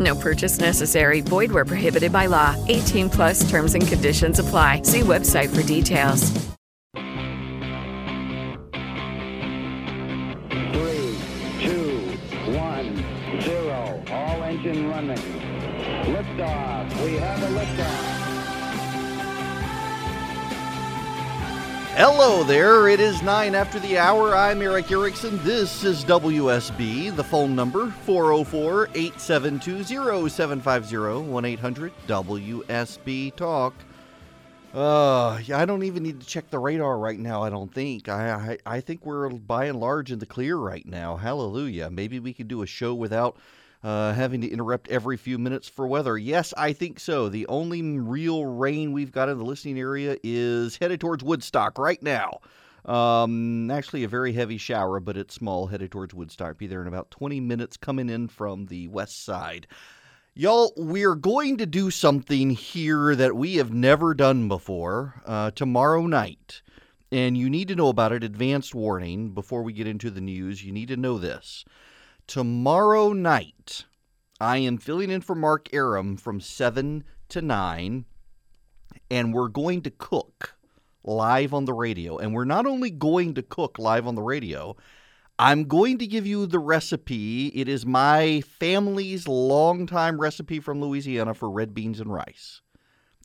No purchase necessary. Void where prohibited by law. 18 plus terms and conditions apply. See website for details. Three, two, one, zero. All engine running. Liftoff. We have Hello there. It is 9 after the hour. I'm Erick Erickson. This is WSB. The phone number 404 872 0750 1 800 WSB Talk. Uh, I don't even need to check the radar right now, I don't think. I, I, I think we're by and large in the clear right now. Hallelujah. Maybe we could do a show without uh, having to interrupt every few minutes for weather. Yes, I think so. The only real rain we've got in the listening area is headed towards Woodstock right now. Um, actually, a very heavy shower, but it's small, headed towards Woodstock. Be there in about 20 minutes, coming in from the west side. Y'all, we're going to do something here that we have never done before uh, tomorrow night. And you need to know about it. Advanced warning before we get into the news. You need to know this. Tomorrow night, I am filling in for Mark Arum from 7 to 9, and we're going to cook live on the radio. And we're not only going to cook live on the radio, I'm going to give you the recipe. It is my family's longtime recipe from Louisiana for red beans and rice.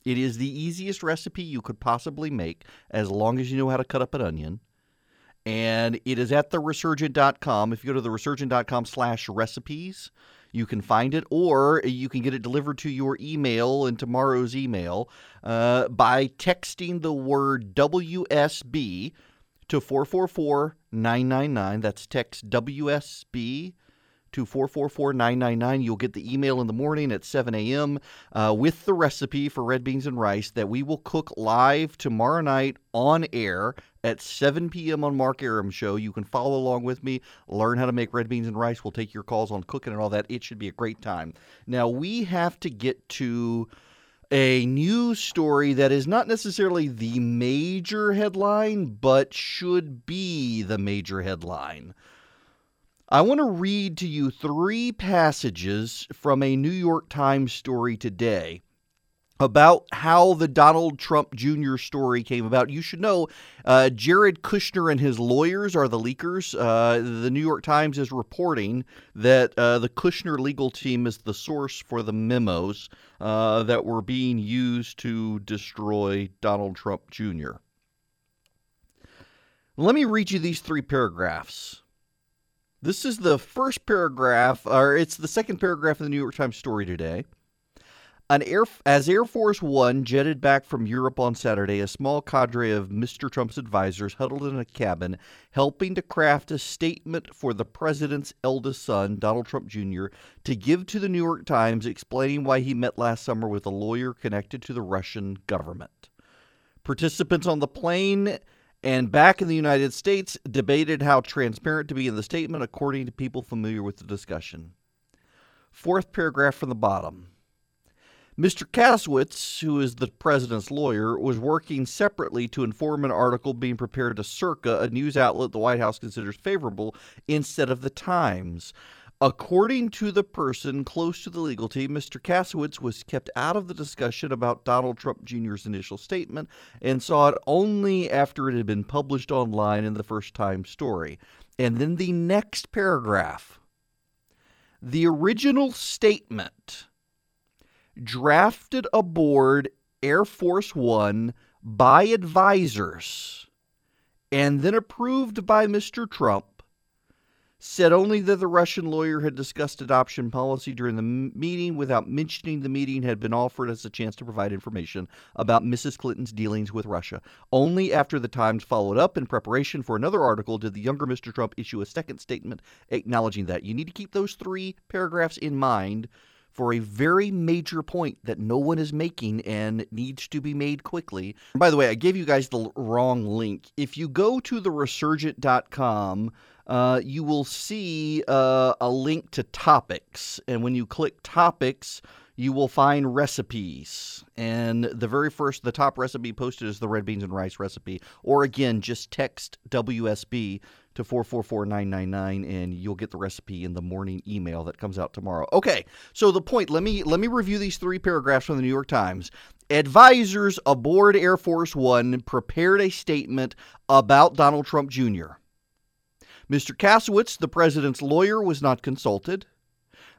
It is the easiest recipe you could possibly make as long as you know how to cut up an onion. And it is at theresurgent.com. If you go to theresurgent.com slash recipes, you can find it, or you can get it delivered to your email in tomorrow's email uh, by texting the word WSB to 444 999. That's text WSB to 444 999. You'll get the email in the morning at 7 a.m. Uh, with the recipe for red beans and rice that we will cook live tomorrow night on air at 7 p.m. on Mark Arum Show. You can follow along with me, learn how to make red beans and rice. We'll take your calls on cooking and all that. It should be a great time. Now, we have to get to a news story that is not necessarily the major headline, but should be the major headline. I want to read to you three passages from a New York Times story today about how the Donald Trump Jr. story came about. You should know uh, Jared Kushner and his lawyers are the leakers. Uh, the New York Times is reporting that uh, the Kushner legal team is the source for the memos uh, that were being used to destroy Donald Trump Jr. Let me read you these three paragraphs. This is the first paragraph, or it's the second paragraph of the New York Times story today. Air, as Air Force One jetted back from Europe on Saturday, a small cadre of Mr. Trump's advisors huddled in a cabin, helping to craft a statement for the president's eldest son, Donald Trump Jr., to give to the New York Times, explaining why he met last summer with a lawyer connected to the Russian government. Participants on the plane and back in the United States debated how transparent to be in the statement, according to people familiar with the discussion. Fourth paragraph from the bottom. Mr. Kasowitz, who is the president's lawyer, was working separately to inform an article being prepared to Circa, a news outlet the White House considers favorable, instead of the Times. According to the person close to the legal team, Mr. Kasowitz was kept out of the discussion about Donald Trump Jr.'s initial statement and saw it only after it had been published online in the first time story. And then the next paragraph. The original statement drafted aboard Air Force One by advisors and then approved by Mr. Trump said only that the Russian lawyer had discussed adoption policy during the meeting without mentioning the meeting had been offered as a chance to provide information about Mrs. Clinton's dealings with Russia. Only after the Times followed up in preparation for another article did the younger Mr. Trump issue a second statement acknowledging that. You need to keep those three paragraphs in mind for a very major point that no one is making and needs to be made quickly. By the way, I gave you guys the wrong link. If you go to the resurgent.com, uh, you will see uh, a link to topics. And when you click topics, you will find recipes. And the very first, the top recipe posted is the red beans and rice recipe. Or again, just text WSB to 444999 and you'll get the recipe in the morning email that comes out tomorrow. Okay. So the point, let me let me review these three paragraphs from the New York Times. Advisors aboard Air Force 1 prepared a statement about Donald Trump Jr. Mr. Kasowitz, the president's lawyer, was not consulted.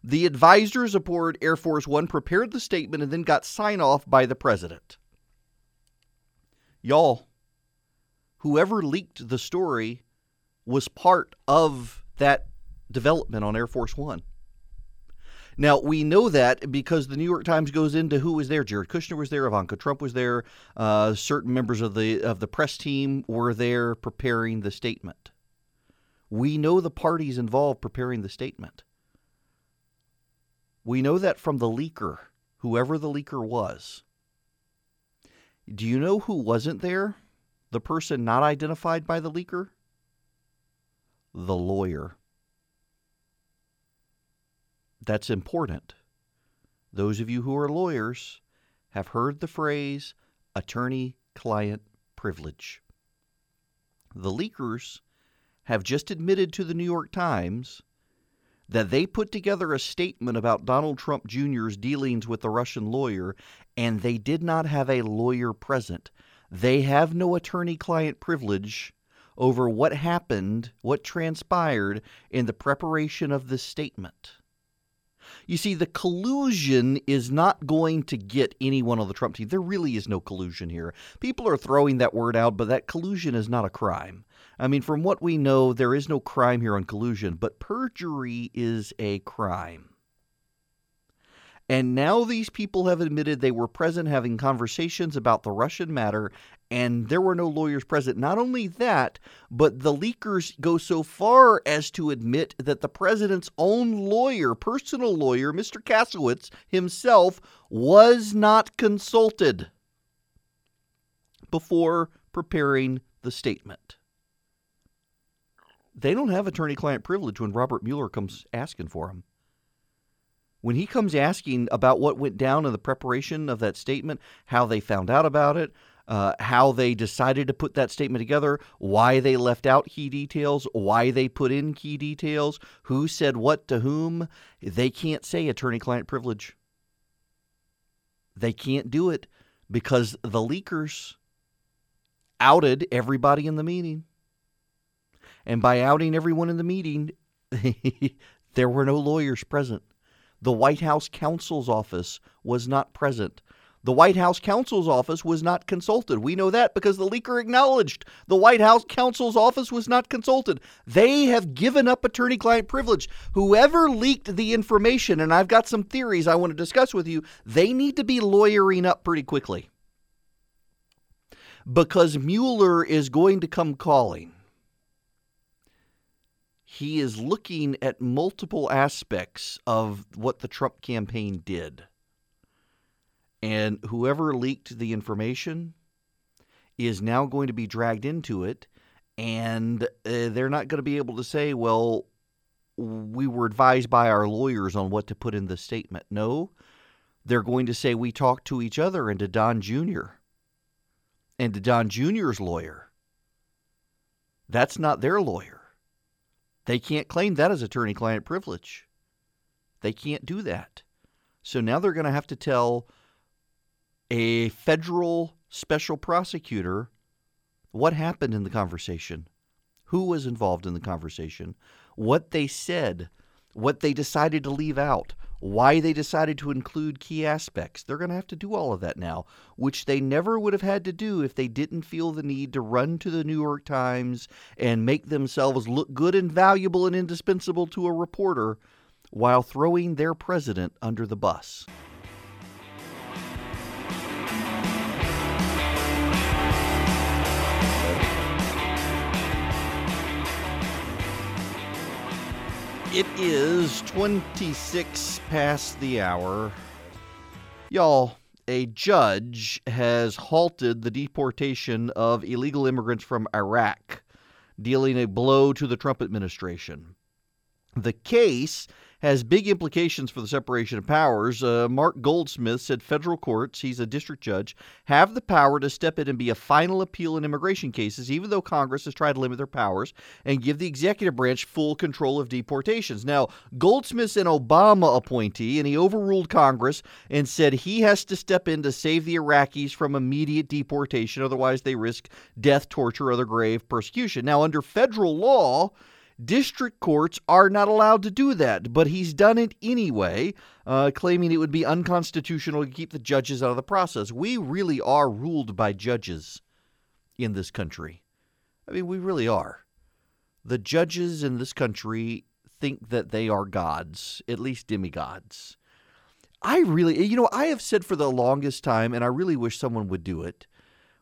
The advisors aboard Air Force One prepared the statement and then got sign off by the president. Y'all, whoever leaked the story was part of that development on Air Force One. Now we know that because the New York Times goes into who was there. Jared Kushner was there. Ivanka Trump was there. Uh, certain members of the of the press team were there preparing the statement. We know the parties involved preparing the statement. We know that from the leaker, whoever the leaker was. Do you know who wasn't there? The person not identified by the leaker? The lawyer. That's important. Those of you who are lawyers have heard the phrase attorney client privilege. The leakers have just admitted to the New York Times that they put together a statement about Donald Trump Jr.'s dealings with the Russian lawyer, and they did not have a lawyer present. They have no attorney client privilege over what happened, what transpired in the preparation of this statement. You see, the collusion is not going to get anyone on the Trump team. There really is no collusion here. People are throwing that word out, but that collusion is not a crime. I mean, from what we know, there is no crime here on collusion, but perjury is a crime. And now these people have admitted they were present having conversations about the Russian matter, and there were no lawyers present. Not only that, but the leakers go so far as to admit that the president's own lawyer, personal lawyer, Mr. Kasowitz himself, was not consulted before preparing the statement they don't have attorney client privilege when Robert Mueller comes asking for them. When he comes asking about what went down in the preparation of that statement, how they found out about it, uh, how they decided to put that statement together, why they left out key details, why they put in key details, who said what to whom, they can't say attorney client privilege. They can't do it because the leakers outed everybody in the meeting. And by outing everyone in the meeting, there were no lawyers present. The White House counsel's office was not present. The White House counsel's office was not consulted. We know that because the leaker acknowledged the White House counsel's office was not consulted. They have given up attorney client privilege. Whoever leaked the information, and I've got some theories I want to discuss with you, they need to be lawyering up pretty quickly because Mueller is going to come calling he is looking at multiple aspects of what the Trump campaign did. And whoever leaked the information is now going to be dragged into it. And uh, they're not going to be able to say, well, we were advised by our lawyers on what to put in the statement. No, they're going to say, we talked to each other and to Don Jr. and to Don Jr.'s lawyer. That's not their lawyer. They can't claim that as attorney client privilege. They can't do that. So now they're going to have to tell a federal special prosecutor what happened in the conversation, who was involved in the conversation, what they said, what they decided to leave out, why they decided to include key aspects. They're going to have to do all of that now, which they never would have had to do if they didn't feel the need to run to the New York Times and make themselves look good and valuable and indispensable to a reporter while throwing their president under the bus. It is 26 past the hour. Y'all, a judge has halted the deportation of illegal immigrants from Iraq, dealing a blow to the Trump administration. The case has big implications for the separation of powers. Uh, Mark Goldsmith said federal courts, he's a district judge, have the power to step in and be a final appeal in immigration cases, even though Congress has tried to limit their powers and give the executive branch full control of deportations. Now, Goldsmith's an Obama appointee, and he overruled Congress and said he has to step in to save the Iraqis from immediate deportation, otherwise, they risk death, torture, or other grave persecution. Now, under federal law, District courts are not allowed to do that, but he's done it anyway, uh, claiming it would be unconstitutional to keep the judges out of the process. We really are ruled by judges in this country. I mean, we really are. The judges in this country think that they are gods, at least demigods. I really, you know, I have said for the longest time, and I really wish someone would do it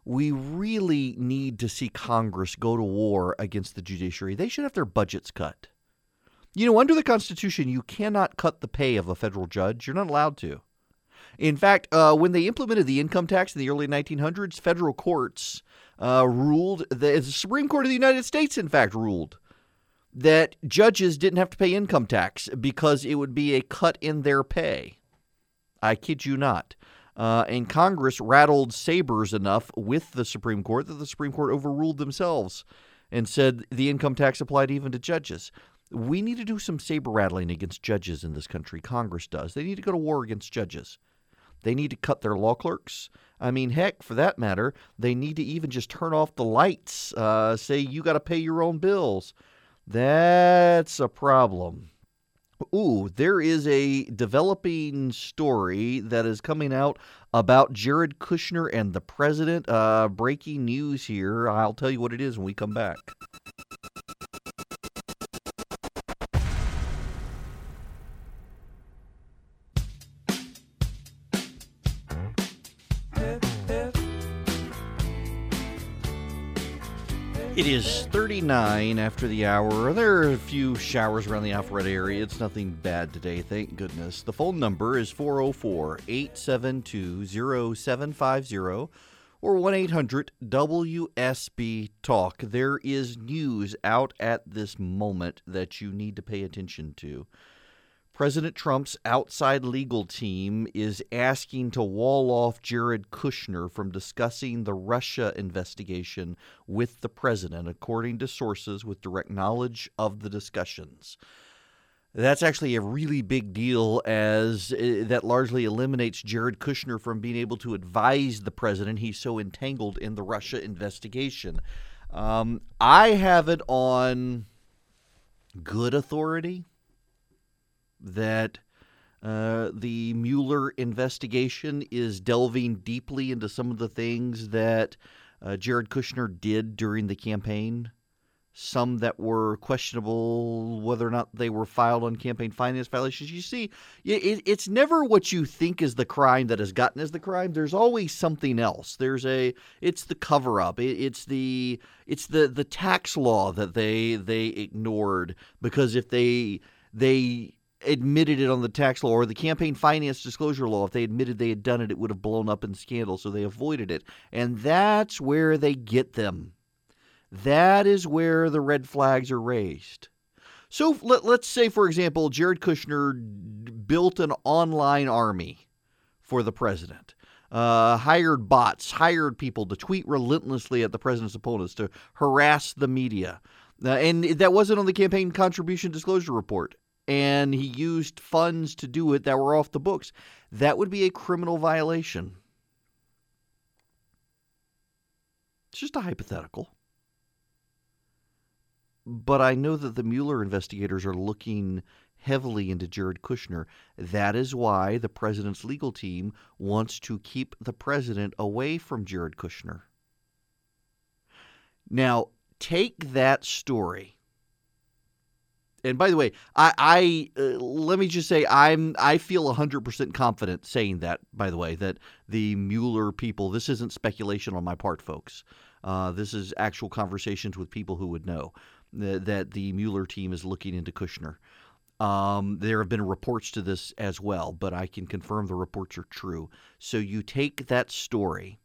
we really need to see Congress go to war against the judiciary. They should have their budgets cut. You know, under the Constitution, you cannot cut the pay of a federal judge. You're not allowed to. In fact, uh, when they implemented the income tax in the early 1900s, federal courts uh, ruled, the, the Supreme Court of the United States, in fact, ruled that judges didn't have to pay income tax because it would be a cut in their pay. I kid you not. Uh, and Congress rattled sabers enough with the Supreme Court that the Supreme Court overruled themselves and said the income tax applied even to judges. We need to do some saber rattling against judges in this country. Congress does. They need to go to war against judges. They need to cut their law clerks. I mean, heck, for that matter, they need to even just turn off the lights. Uh, say you got to pay your own bills. That's a problem. Ooh, there is a developing story that is coming out about Jared Kushner and the president. Uh, breaking news here. I'll tell you what it is when we come back. It is 39 after the hour. There are a few showers around the Alpharetta area. It's nothing bad today, thank goodness. The phone number is 404 872 0750 or 1 800 WSB Talk. There is news out at this moment that you need to pay attention to. President Trump's outside legal team is asking to wall off Jared Kushner from discussing the Russia investigation with the president, according to sources with direct knowledge of the discussions. That's actually a really big deal, as uh, that largely eliminates Jared Kushner from being able to advise the president. He's so entangled in the Russia investigation. Um, I have it on good authority that uh, the Mueller investigation is delving deeply into some of the things that uh, Jared Kushner did during the campaign. Some that were questionable, whether or not they were filed on campaign finance violations. You see, it, it's never what you think is the crime that has gotten as the crime. There's always something else. There's a, it's the cover up. It, it's the, it's the the tax law that they they ignored because if they they admitted it on the tax law or the campaign finance disclosure law. If they admitted they had done it, it would have blown up in scandal, so they avoided it. And that's where they get them. That is where the red flags are raised. So let, us say, for example, Jared Kushner built an online army for the president. Uh, hired bots, hired people to tweet relentlessly at the president's opponents, to harass the media. Uh, and that wasn't on the campaign contribution disclosure report and he used funds to do it that were off the books, that would be a criminal violation. It's just a hypothetical. But I know that the Mueller investigators are looking heavily into Jared Kushner. That is why the president's legal team wants to keep the president away from Jared Kushner. Now, take that story. And by the way, I, I uh, let me just say I'm I feel 100% confident saying that. By the way, that the Mueller people. This isn't speculation on my part, folks. Uh, this is actual conversations with people who would know that, that the Mueller team is looking into Kushner. Um, there have been reports to this as well, but I can confirm the reports are true. So you take that story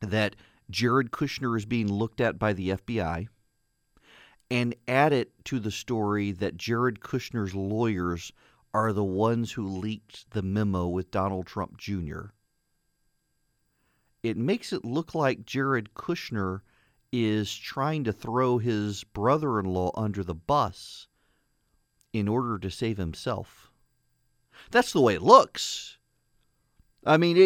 that Jared Kushner is being looked at by the FBI and add it to the story that Jared Kushner's lawyers are the ones who leaked the memo with Donald Trump Jr. It makes it look like Jared Kushner is trying to throw his brother in law under the bus in order to save himself. That's the way it looks. I mean, it,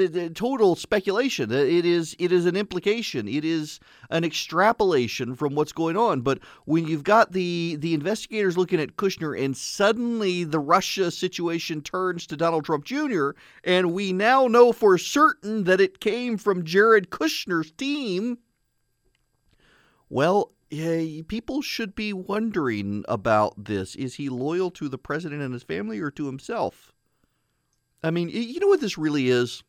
it, the total speculation. It is it is an implication. It is an extrapolation from what's going on. But when you've got the the investigators looking at Kushner, and suddenly the Russia situation turns to Donald Trump Jr., and we now know for certain that it came from Jared Kushner's team. Well, yeah, people should be wondering about this. Is he loyal to the president and his family, or to himself? I mean, you know what this really is?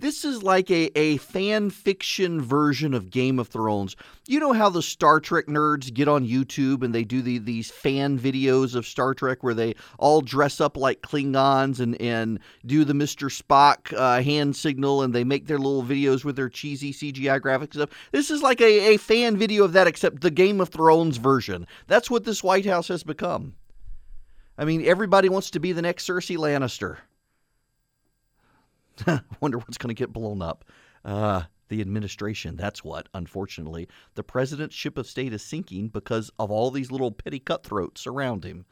This is like a, a fan fiction version of Game of Thrones. You know how the Star Trek nerds get on YouTube and they do the, these fan videos of Star Trek where they all dress up like Klingons and, and do the Mr. Spock uh, hand signal and they make their little videos with their cheesy CGI graphics stuff. This is like a, a fan video of that, except the Game of Thrones version. That's what this White House has become. I mean, everybody wants to be the next Cersei Lannister. I Wonder what's going to get blown up. Uh, the administration, that's what, unfortunately. The president's ship of state is sinking because of all these little petty cutthroats around him.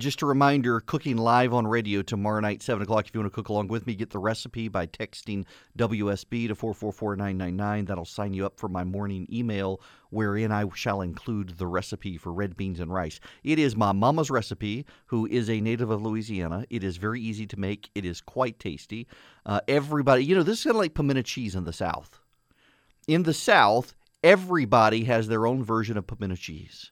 Just a reminder cooking live on radio tomorrow night, 7 o'clock. If you want to cook along with me, get the recipe by texting WSB to 444999. That'll sign you up for my morning email, wherein I shall include the recipe for red beans and rice. It is my mama's recipe, who is a native of Louisiana. It is very easy to make, it is quite tasty. Uh, everybody, you know, this is kind of like pimento cheese in the South. In the South, everybody has their own version of pimento cheese.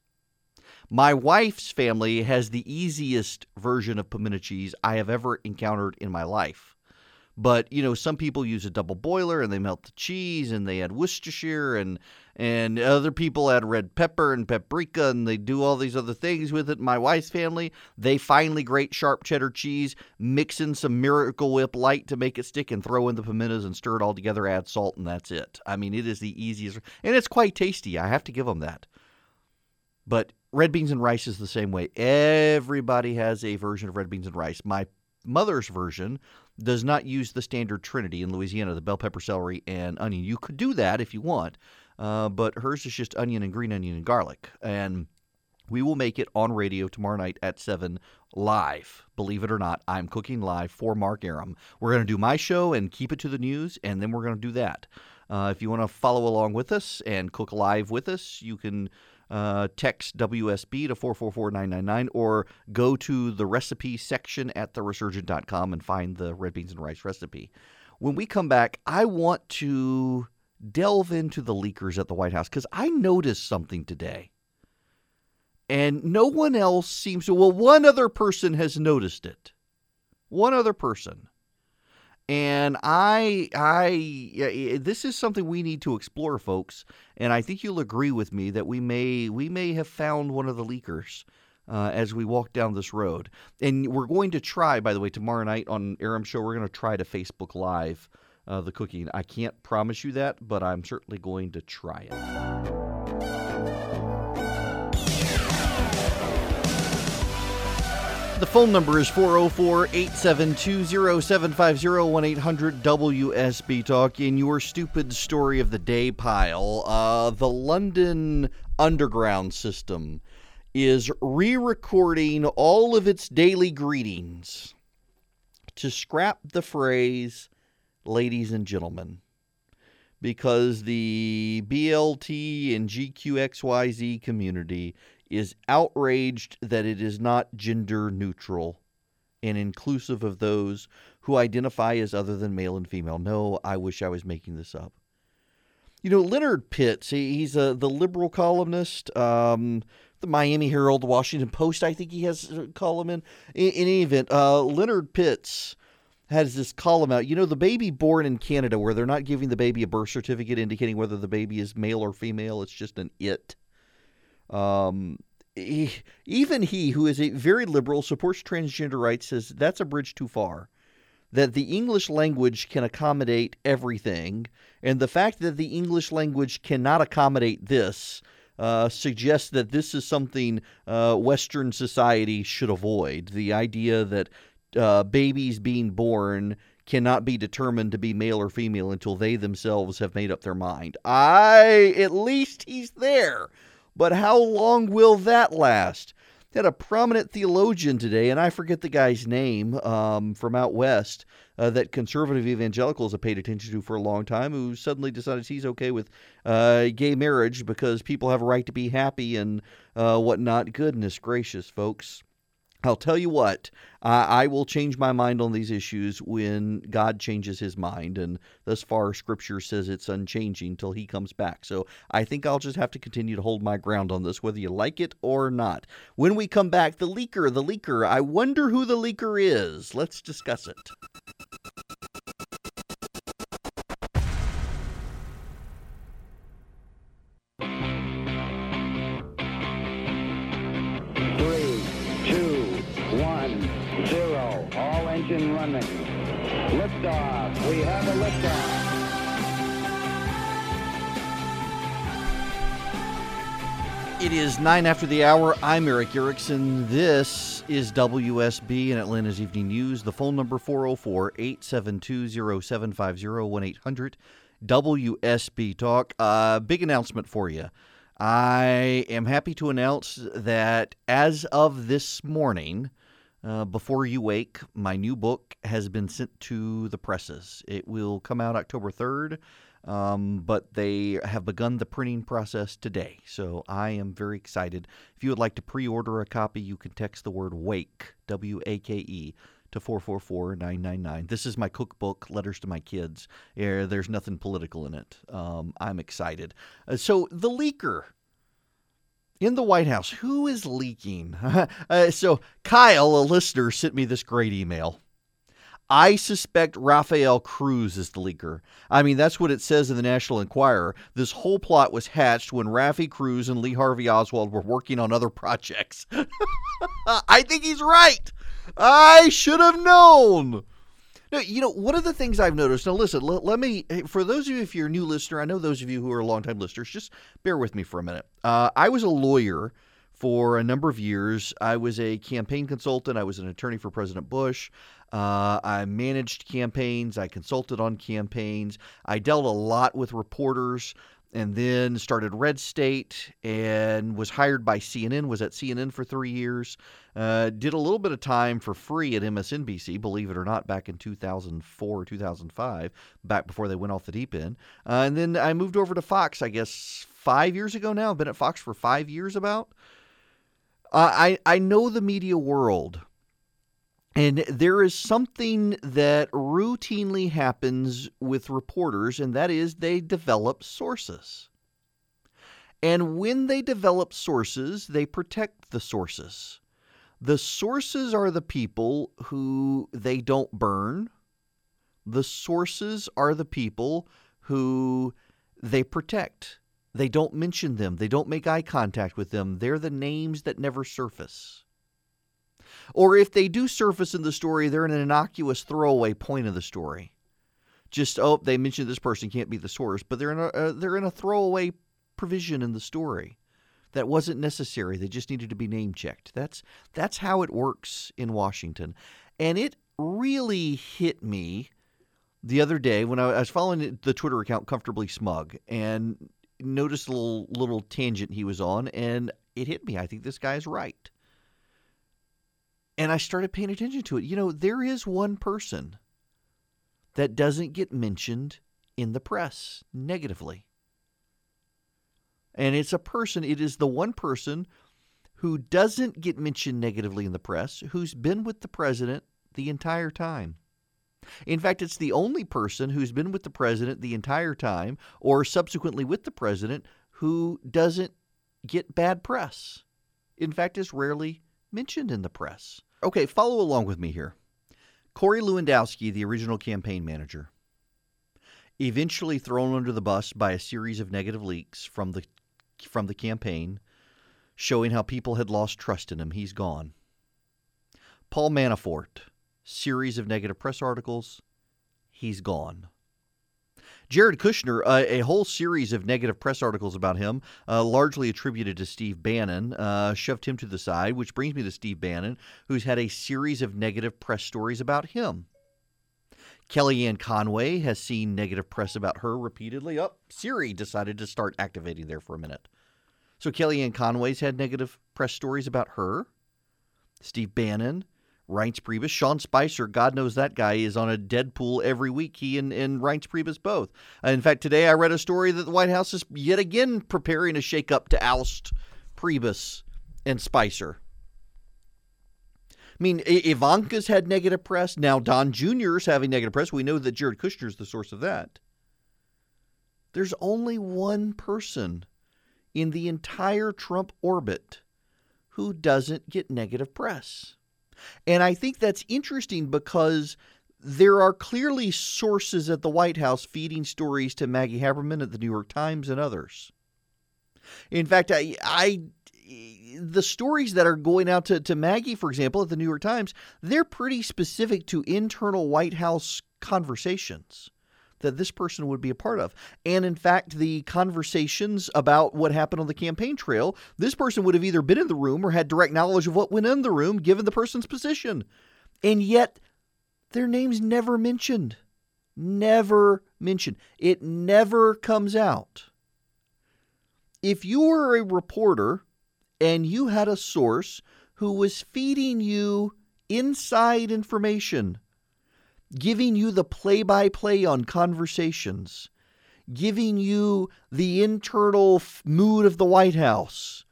My wife's family has the easiest version of pimento cheese I have ever encountered in my life. But you know, some people use a double boiler and they melt the cheese and they add Worcestershire and and other people add red pepper and paprika and they do all these other things with it. My wife's family, they finely grate sharp cheddar cheese, mix in some Miracle Whip light to make it stick, and throw in the pimentos and stir it all together. Add salt and that's it. I mean, it is the easiest and it's quite tasty. I have to give them that. But red beans and rice is the same way. Everybody has a version of red beans and rice. My mother's version does not use the standard trinity in Louisiana, the bell pepper, celery, and onion. You could do that if you want, uh, but hers is just onion and green onion and garlic. And we will make it on radio tomorrow night at 7 live. Believe it or not, I'm cooking live for Mark Arum. We're going to do my show and keep it to the news, and then we're going to do that. Uh, if you want to follow along with us and cook live with us, you can uh, text WSB to 444999 or go to the recipe section at theresurgent.com and find the red beans and rice recipe. When we come back, I want to delve into the leakers at the White House because I noticed something today. And no one else seems to. Well, one other person has noticed it. One other person. And I, I, this is something we need to explore, folks. And I think you'll agree with me that we may, we may have found one of the leakers uh, as we walk down this road. And we're going to try, by the way, tomorrow night on Arum Show, we're going to try to Facebook Live uh, the cooking. I can't promise you that, but I'm certainly going to try it. The phone number is 404 872 0750 1 800 WSB Talk. In your stupid story of the day pile, uh, the London Underground system is re recording all of its daily greetings to scrap the phrase, ladies and gentlemen, because the BLT and GQXYZ community is outraged that it is not gender neutral and inclusive of those who identify as other than male and female. No, I wish I was making this up. You know, Leonard Pitts, he, he's a, the liberal columnist. Um, the Miami Herald, the Washington Post, I think he has a column in. In, in any event, uh, Leonard Pitts has this column out. You know, the baby born in Canada, where they're not giving the baby a birth certificate indicating whether the baby is male or female, it's just an it. Um, he, even he, who is a very liberal, supports transgender rights, says that's a bridge too far. That the English language can accommodate everything, and the fact that the English language cannot accommodate this uh, suggests that this is something uh, Western society should avoid. The idea that uh, babies being born cannot be determined to be male or female until they themselves have made up their mind. I, at least he's there. But how long will that last? Had a prominent theologian today, and I forget the guy's name um, from out west uh, that conservative evangelicals have paid attention to for a long time, who suddenly decided he's okay with uh, gay marriage because people have a right to be happy and uh, whatnot. Goodness gracious, folks. I'll tell you what, I, will change my mind on these issues when God changes his mind. And thus far, Scripture says it's unchanging till he comes back. So I think I'll just have to continue to hold my ground on this, whether you like it or not. When we come back, the leaker, the leaker. I wonder who the leaker is. Let's discuss it. Running. Liftoff. We have a liftoff. It is nine after the hour. I'm Erick Erickson. This is WSB and Atlanta's Evening News. The phone number 404 872 0750 1 800 WSB Talk. Uh, big announcement for you. I am happy to announce that as of this morning, uh, before you wake, my new book has been sent to the presses. It will come out October 3rd, um, but they have begun the printing process today. So I am very excited. If you would like to pre order a copy, you can text the word WAKE, W A K E, to 444 999. This is my cookbook, Letters to My Kids. Eh, There's nothing political in it. Um, I'm excited. Uh, so, the leaker in the White House, who is leaking? uh, so, Kyle, a listener, sent me this great email. I suspect Rafael Cruz is the leaker. I mean, that's what it says in the National Enquirer. This whole plot was hatched when Rafi Cruz and Lee Harvey Oswald were working on other projects. I think he's right. I should have known. No, you know, one of the things I've noticed, now listen, let, let me, for those of you, if you're a new listener, I know those of you who are longtime listeners, just bear with me for a minute. Uh, I was a lawyer for a number of years. I was a campaign consultant, I was an attorney for President Bush. Uh, I managed campaigns, I consulted on campaigns, I dealt a lot with reporters and then started Red State and was hired by CNN. Was at CNN for three years. Uh, did a little bit of time for free at MSNBC, believe it or not, back in 2004 or 2005, back before they went off the deep end. Uh, and then I moved over to Fox, I guess, five years ago now. I've been at Fox for five years about. Uh, I, I know the media world. And there is something that routinely happens with reporters, and that is they develop sources. And when they develop sources, they protect the sources. The sources are the people who they don't burn. The sources are the people who they protect. They don't mention them, they don't make eye contact with them. They're the names that never surface. Or if they do surface in the story, they're an innocuous throwaway point of the story. Just oh, they mentioned this person can't be the source, but they're in a uh, they're in a throwaway provision in the story that wasn't necessary. They just needed to be name checked. That's that's how it works in Washington, and it really hit me the other day when I was following the Twitter account Comfortably Smug and noticed a little little tangent he was on, and it hit me. I think this guy's right. And I started paying attention to it. You know, there is one person that doesn't get mentioned in the press negatively. And it's a person, it is the one person who doesn't get mentioned negatively in the press who's been with the president the entire time. In fact, it's the only person who's been with the president the entire time or subsequently with the president who doesn't get bad press. In fact, is rarely mentioned in the press. Okay, follow along with me here. Corey Lewandowski, the original campaign manager, eventually thrown under the bus by a series of negative leaks from the from the campaign showing how people had lost trust in him. He's gone. Paul Manafort, series of negative press articles. He's gone. Jared Kushner, uh, a whole series of negative press articles about him, uh, largely attributed to Steve Bannon, uh, shoved him to the side, which brings me to Steve Bannon, who's had a series of negative press stories about him. Kellyanne Conway has seen negative press about her repeatedly. Up, oh, Siri decided to start activating there for a minute. So Kellyanne Conway's had negative press stories about her. Steve Bannon, Reince Priebus, Sean Spicer, God knows that guy is on a Deadpool every week. He and, and Reince Priebus both. Uh, in fact, today I read a story that the White House is yet again preparing a shakeup to oust Priebus and Spicer. I mean, Ivanka's had negative press. Now Don Jr. is having negative press. We know that Jared Kushner is the source of that. There's only one person in the entire Trump orbit who doesn't get negative press. And I think that's interesting because there are clearly sources at the White House feeding stories to Maggie Haberman at the New York Times and others. In fact, I, I the stories that are going out to, to Maggie, for example, at the New York Times, they're pretty specific to internal White House conversations that this person would be a part of. And in fact, the conversations about what happened on the campaign trail, this person would have either been in the room or had direct knowledge of what went in the room given the person's position. And yet, their name's never mentioned. Never mentioned. It never comes out. If you were a reporter and you had a source who was feeding you inside information giving you the play by play on conversations, giving you the internal f- mood of the White House,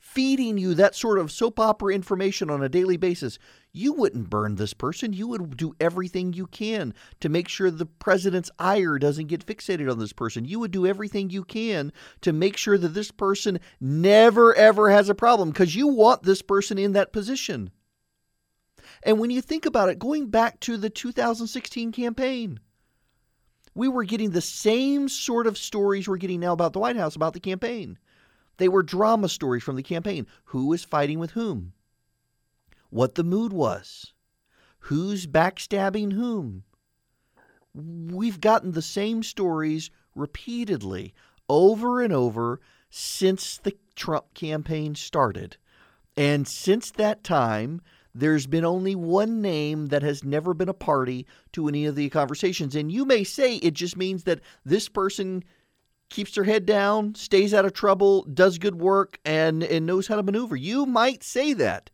feeding you that sort of soap opera information on a daily basis, you wouldn't burn this person. You would do everything you can to make sure the president's ire doesn't get fixated on this person. You would do everything you can to make sure that this person never, ever has a problem because you want this person in that position. And when you think about it, going back to the 2016 campaign, we were getting the same sort of stories we're getting now about the White House, about the campaign. They were drama stories from the campaign. Who was fighting with whom? What the mood was? Who's backstabbing whom? We've gotten the same stories repeatedly over and over since the Trump campaign started. And since that time, there's been only one name that has never been a party to any of the conversations. And you may say it just means that this person keeps their head down, stays out of trouble, does good work, and, and knows how to maneuver. You might say that.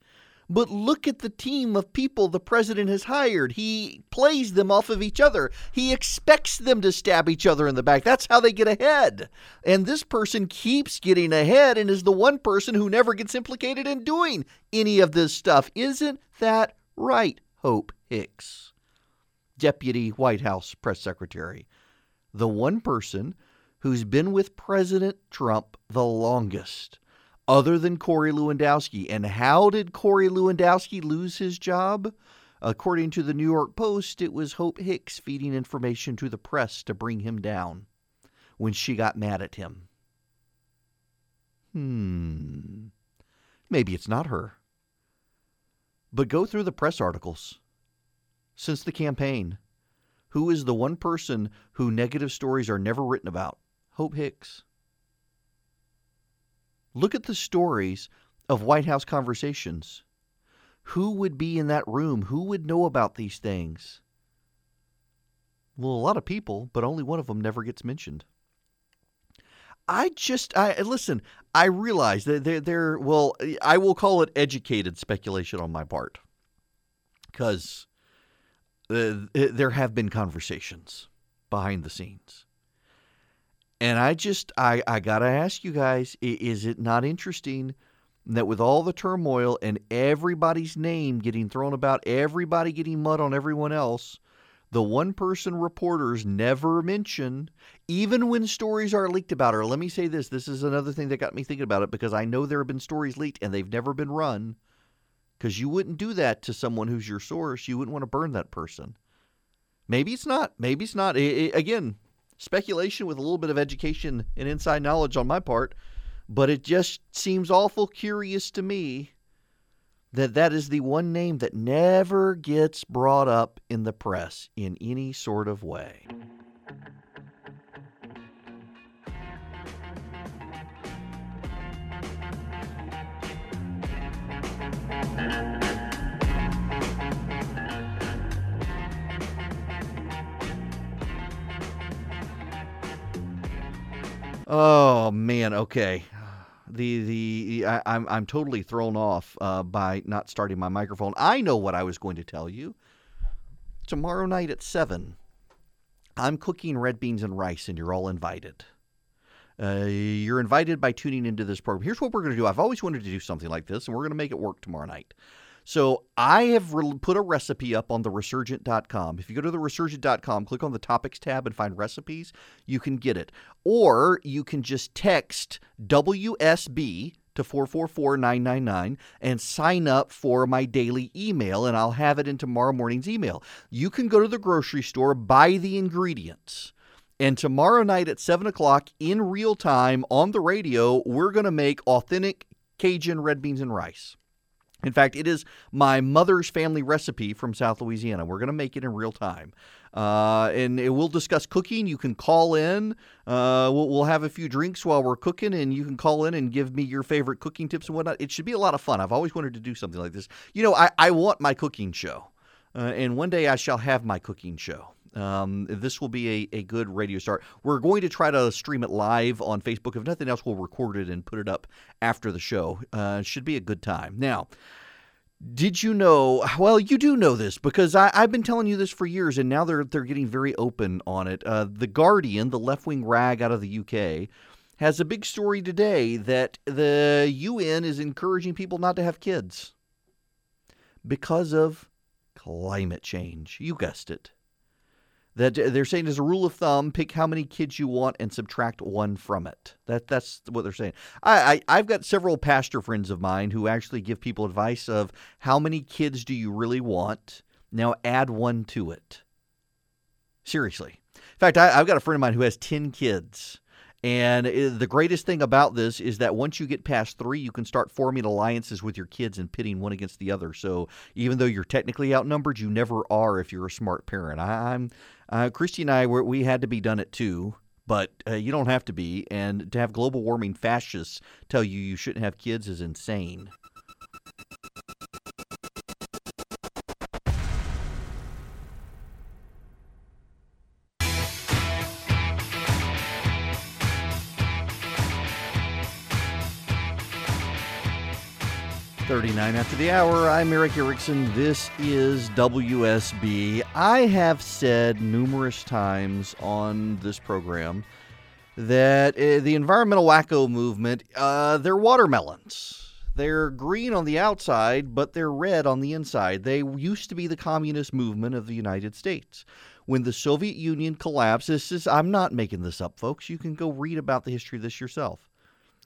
But look at the team of people the president has hired. He plays them off of each other. He expects them to stab each other in the back. That's how they get ahead. And this person keeps getting ahead and is the one person who never gets implicated in doing any of this stuff. Isn't that right, Hope Hicks? Deputy White House press secretary. The one person who's been with President Trump the longest other than Corey Lewandowski. And how did Corey Lewandowski lose his job? According to the New York Post, it was Hope Hicks feeding information to the press to bring him down when she got mad at him. Hmm. Maybe it's not her. But go through the press articles since the campaign. Who is the one person who negative stories are never written about? Hope Hicks. Look at the stories of White House conversations. Who would be in that room? Who would know about these things? Well, a lot of people, but only one of them never gets mentioned. I just, I listen. I realize that they're, they're, well, I will call it educated speculation on my part, because uh, there have been conversations behind the scenes. And I just, I, I got to ask you guys is it not interesting that with all the turmoil and everybody's name getting thrown about, everybody getting mud on everyone else, the one person reporters never mention, even when stories are leaked about her. Let me say this this is another thing that got me thinking about it because I know there have been stories leaked and they've never been run. Because you wouldn't do that to someone who's your source. You wouldn't want to burn that person. Maybe it's not. Maybe it's not. It, it, again, speculation with a little bit of education and inside knowledge on my part. But it just seems awful curious to me that that is the one name that never gets brought up in the press in any sort of way. Oh man, okay. The the I, I'm I'm totally thrown off uh, by not starting my microphone. I know what I was going to tell you. Tomorrow night at seven, I'm cooking red beans and rice, and you're all invited. Uh, you're invited by tuning into this program. Here's what we're going to do. I've always wanted to do something like this, and we're going to make it work tomorrow night. So I have re- put a recipe up on the resurgent.com. If you go to the resurgent.com, click on the topics tab and find recipes, you can get it. Or you can just text WSB to 444999 and sign up for my daily email and I'll have it in tomorrow morning's email. You can go to the grocery store, buy the ingredients. And tomorrow night at 7 o'clock in real time on the radio, we're going to make authentic Cajun red beans and rice. In fact, it is my mother's family recipe from South Louisiana. We're going to make it in real time. Uh, and we'll discuss cooking. You can call in. Uh, we'll, we'll, have a few drinks while we're cooking, and you can call in and give me your favorite cooking tips and whatnot. It should be a lot of fun. I've always wanted to do something like this. You know, I, I want my cooking show, uh, and one day I shall have my cooking show. Um, this will be a, a good radio start. We're going to try to stream it live on Facebook. If nothing else, we'll record it and put it up after the show. Uh, should be a good time. Now, did you know? Well, you do know this because I, have been telling you this for years, and now they're they're getting very open on it. Uh, the Guardian, the left wing rag out of the UK, has a big story today that the UN is encouraging people not to have kids because of climate change. You guessed it that they're saying as a rule of thumb, pick how many kids you want and subtract one from it. That that's what they're saying. I, I have got several pastor friends of mine who actually give people advice of how many kids do you really want. Now add one to it. Seriously. In fact, I, I've got a friend of mine who has ten kids. And uh, the greatest thing about this is that once you get past three, you can start forming alliances with your kids and pitting one against the other. So even though you're technically outnumbered, you never are if you're a smart parent. I, am uh, Christy and I, were, we had to be done it too, but uh, you don't have to be. And to have global warming fascists tell you you shouldn't have kids is insane. 39 after the hour. I'm Erick Erickson. This is WSB. I have said numerous times on this program that uh, the environmental wacko movement, uh, they're watermelons. They're green on the outside, but they're red on the inside. They used to be the communist movement of the United States. When the Soviet Union collapsed, this is, I'm not making this up, folks. You can go read about the history of this yourself.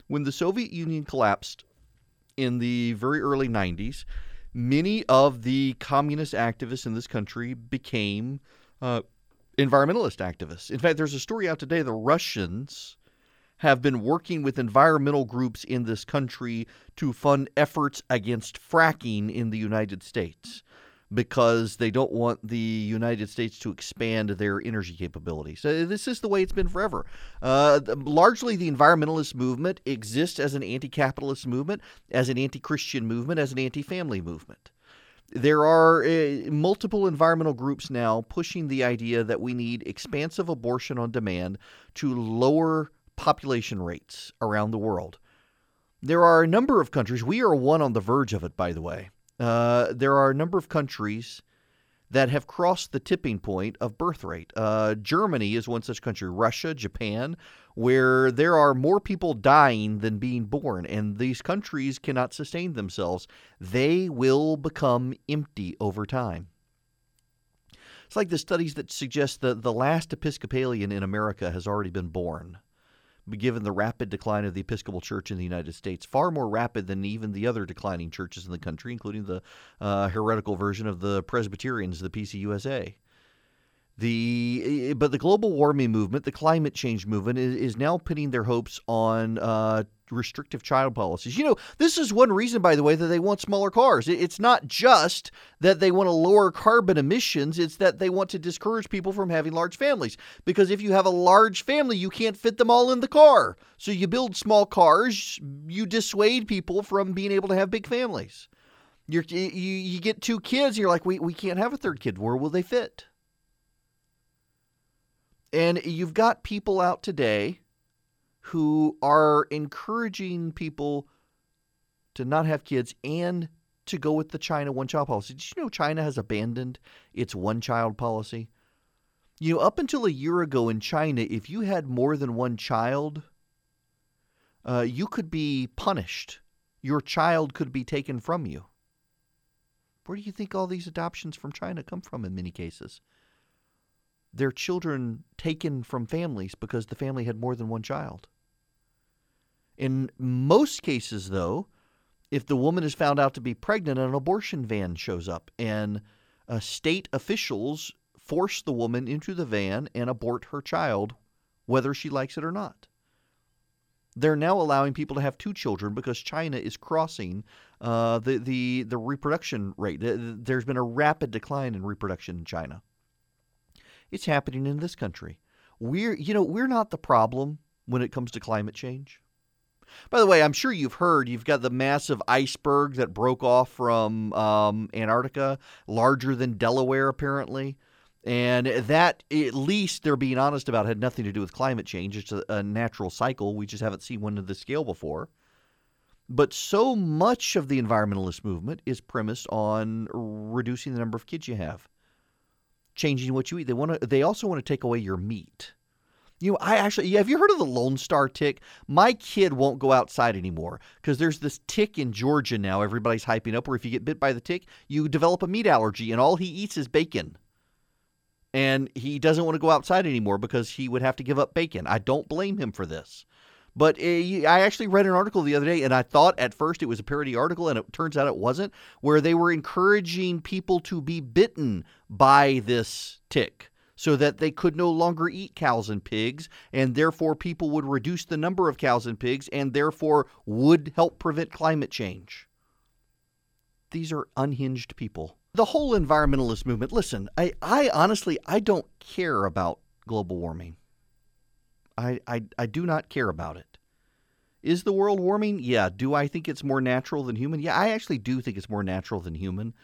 When the Soviet Union collapsed, in the very early 90s, many of the communist activists in this country became uh, environmentalist activists. In fact, there's a story out today the Russians have been working with environmental groups in this country to fund efforts against fracking in the United States because they don't want the United States to expand their energy capabilities. So this is the way it's been forever. Uh, largely, the environmentalist movement exists as an anti capitalist movement, as an anti Christian movement, as an anti family movement. There are uh, multiple environmental groups now pushing the idea that we need expansive abortion on demand to lower population rates around the world. There are a number of countries, we are one on the verge of it, by the way. Uh, there are a number of countries that have crossed the tipping point of birth rate. Uh, Germany is one such country, Russia, Japan, where there are more people dying than being born, and these countries cannot sustain themselves. They will become empty over time. It's like the studies that suggest that the last Episcopalian in America has already been born given the rapid decline of the Episcopal Church in the United States, far more rapid than even the other declining churches in the country, including the uh, heretical version of the Presbyterians, the PCUSA. The but the global warming movement, the climate change movement, is, is now pinning their hopes on uh, restrictive child policies. You know, this is one reason, by the way, that they want smaller cars. It's not just that they want to lower carbon emissions; it's that they want to discourage people from having large families. Because if you have a large family, you can't fit them all in the car. So you build small cars. You dissuade people from being able to have big families. You're, you you get two kids, you're like, we we can't have a third kid. Where will they fit? And you've got people out today who are encouraging people to not have kids and to go with the China one child policy. Did you know China has abandoned its one child policy? You know, up until a year ago in China, if you had more than one child, uh, you could be punished. Your child could be taken from you. Where do you think all these adoptions from China come from in many cases? their children taken from families because the family had more than one child. In most cases, though, if the woman is found out to be pregnant, an abortion van shows up, and uh, state officials force the woman into the van and abort her child, whether she likes it or not. They're now allowing people to have two children because China is crossing uh, the, the the reproduction rate. There's been a rapid decline in reproduction in China. It's happening in this country. We're, you know, we're not the problem when it comes to climate change. By the way, I'm sure you've heard you've got the massive iceberg that broke off from um, Antarctica, larger than Delaware, apparently. And that, at least they're being honest about, had nothing to do with climate change. It's a, a natural cycle. We just haven't seen one of this scale before. But so much of the environmentalist movement is premised on reducing the number of kids you have changing what you eat. They want to. They also want to take away your meat. You I actually have you heard of the Lone Star tick? My kid won't go outside anymore because there's this tick in Georgia now. Everybody's hyping up where if you get bit by the tick, you develop a meat allergy, and all he eats is bacon. And he doesn't want to go outside anymore because he would have to give up bacon. I don't blame him for this. But uh, I actually read an article the other day, and I thought at first it was a parody article, and it turns out it wasn't, where they were encouraging people to be bitten by this tick so that they could no longer eat cows and pigs, and therefore people would reduce the number of cows and pigs, and therefore would help prevent climate change. These are unhinged people. The whole environmentalist movement, listen, I, I honestly, I don't care about global warming. I, I, I do not care about it. Is the world warming? Yeah. Do I think it's more natural than human? Yeah, I actually do think it's more natural than human.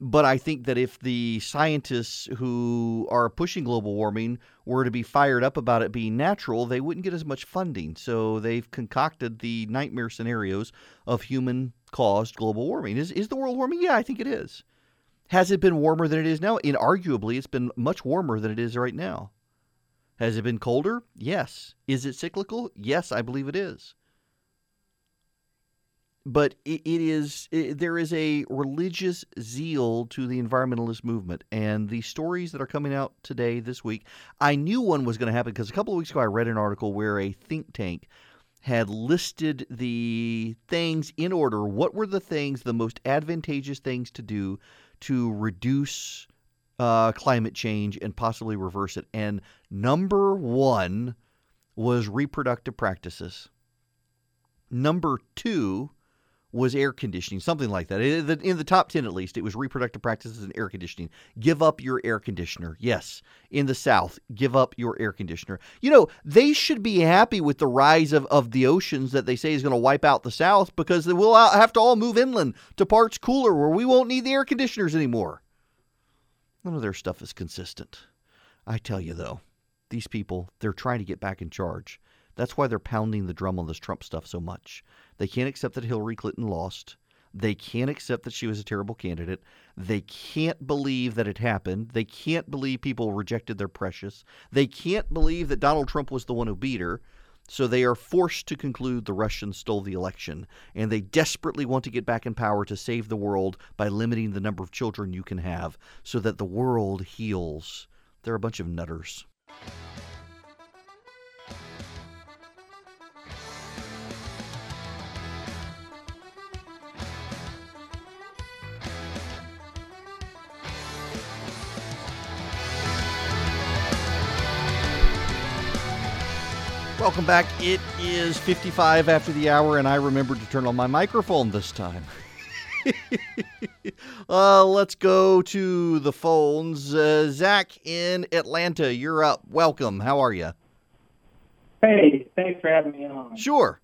But I think that if the scientists who are pushing global warming were to be fired up about it being natural, they wouldn't get as much funding. So they've concocted the nightmare scenarios of human caused global warming. Is, is the world warming? Yeah, I think it is. Has it been warmer than it is now? Inarguably, it's been much warmer than it is right now. Has it been colder? Yes. Is it cyclical? Yes, I believe it is. But it, it is it, there is a religious zeal to the environmentalist movement, and the stories that are coming out today this week. I knew one was going to happen because a couple of weeks ago I read an article where a think tank had listed the things in order. What were the things, the most advantageous things to do to reduce uh, climate change and possibly reverse it. And number one was reproductive practices. Number two was air conditioning, something like that. In the top 10, at least, it was reproductive practices and air conditioning. Give up your air conditioner. Yes, in the South, give up your air conditioner. You know, they should be happy with the rise of, of the oceans that they say is going to wipe out the South because we'll uh, have to all move inland to parts cooler where we won't need the air conditioners anymore. None of their stuff is consistent. I tell you, though, these people, they're trying to get back in charge. That's why they're pounding the drum on this Trump stuff so much. They can't accept that Hillary Clinton lost. They can't accept that she was a terrible candidate. They can't believe that it happened. They can't believe people rejected their precious. They can't believe that Donald Trump was the one who beat her. So they are forced to conclude the Russians stole the election, and they desperately want to get back in power to save the world by limiting the number of children you can have so that the world heals. They're a bunch of nutters. Welcome back. It is 55 after the hour, and I remembered to turn on my microphone this time. uh, let's go to the phones. Uh, Zach in Atlanta, you're up. Welcome. How are you? Hey, thanks for having me on. Sure.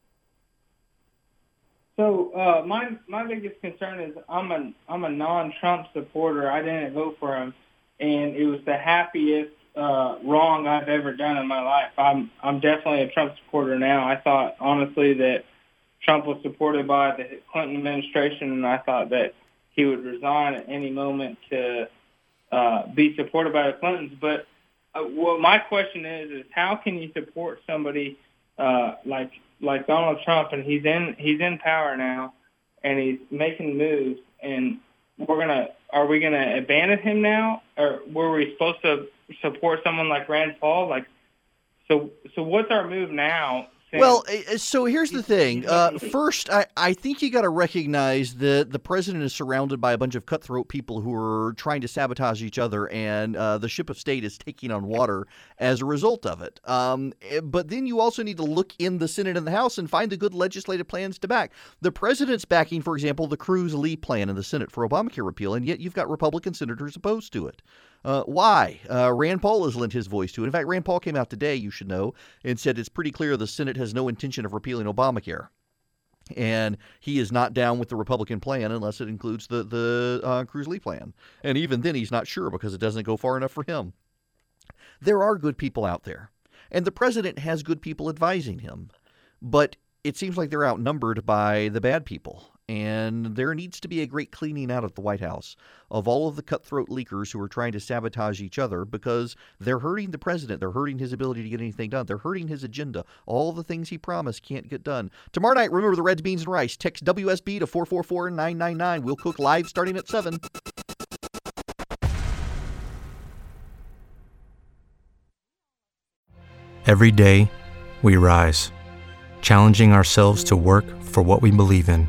So uh, my my biggest concern is I'm a I'm a non-Trump supporter. I didn't vote for him, and it was the happiest uh, wrong I've ever done in my life. I'm I'm definitely a Trump supporter now. I thought honestly that Trump was supported by the Clinton administration, and I thought that he would resign at any moment to uh, be supported by the Clintons. But uh, what my question is is how can you support somebody uh, like like Donald Trump, and he's in he's in power now, and he's making moves, and we're gonna are we gonna abandon him now, or were we supposed to support someone like Rand Paul? Like, so so what's our move now? Well, so here's the thing. Uh, first, I, I think you got to recognize that the president is surrounded by a bunch of cutthroat people who are trying to sabotage each other, and uh, the ship of state is taking on water as a result of it. Um, eh, but then you also need to look in the Senate and the House and find the good legislative plans to back. The president's backing, for example, the Cruz Lee plan in the Senate for Obamacare repeal, and yet you've got Republican senators opposed to it. Uh, why? Uh, Rand Paul has lent his voice to it. In fact, Rand Paul came out today, you should know, and said it's pretty clear the Senate has no intention of repealing Obamacare. And he is not down with the Republican plan unless it includes the the uh, Cruz Lee plan. And even then, he's not sure because it doesn't go far enough for him. There are good people out there, and the president has good people advising him, but it seems like they're outnumbered by the bad people. And there needs to be a great cleaning out at the White House of all of the cutthroat leakers who are trying to sabotage each other because they're hurting the president. They're hurting his ability to get anything done. They're hurting his agenda. All the things he promised can't get done. Tomorrow night, remember the Reds, Beans, and Rice. Text WSB to 444 999. We'll cook live starting at 7. Every day, we rise, challenging ourselves to work for what we believe in.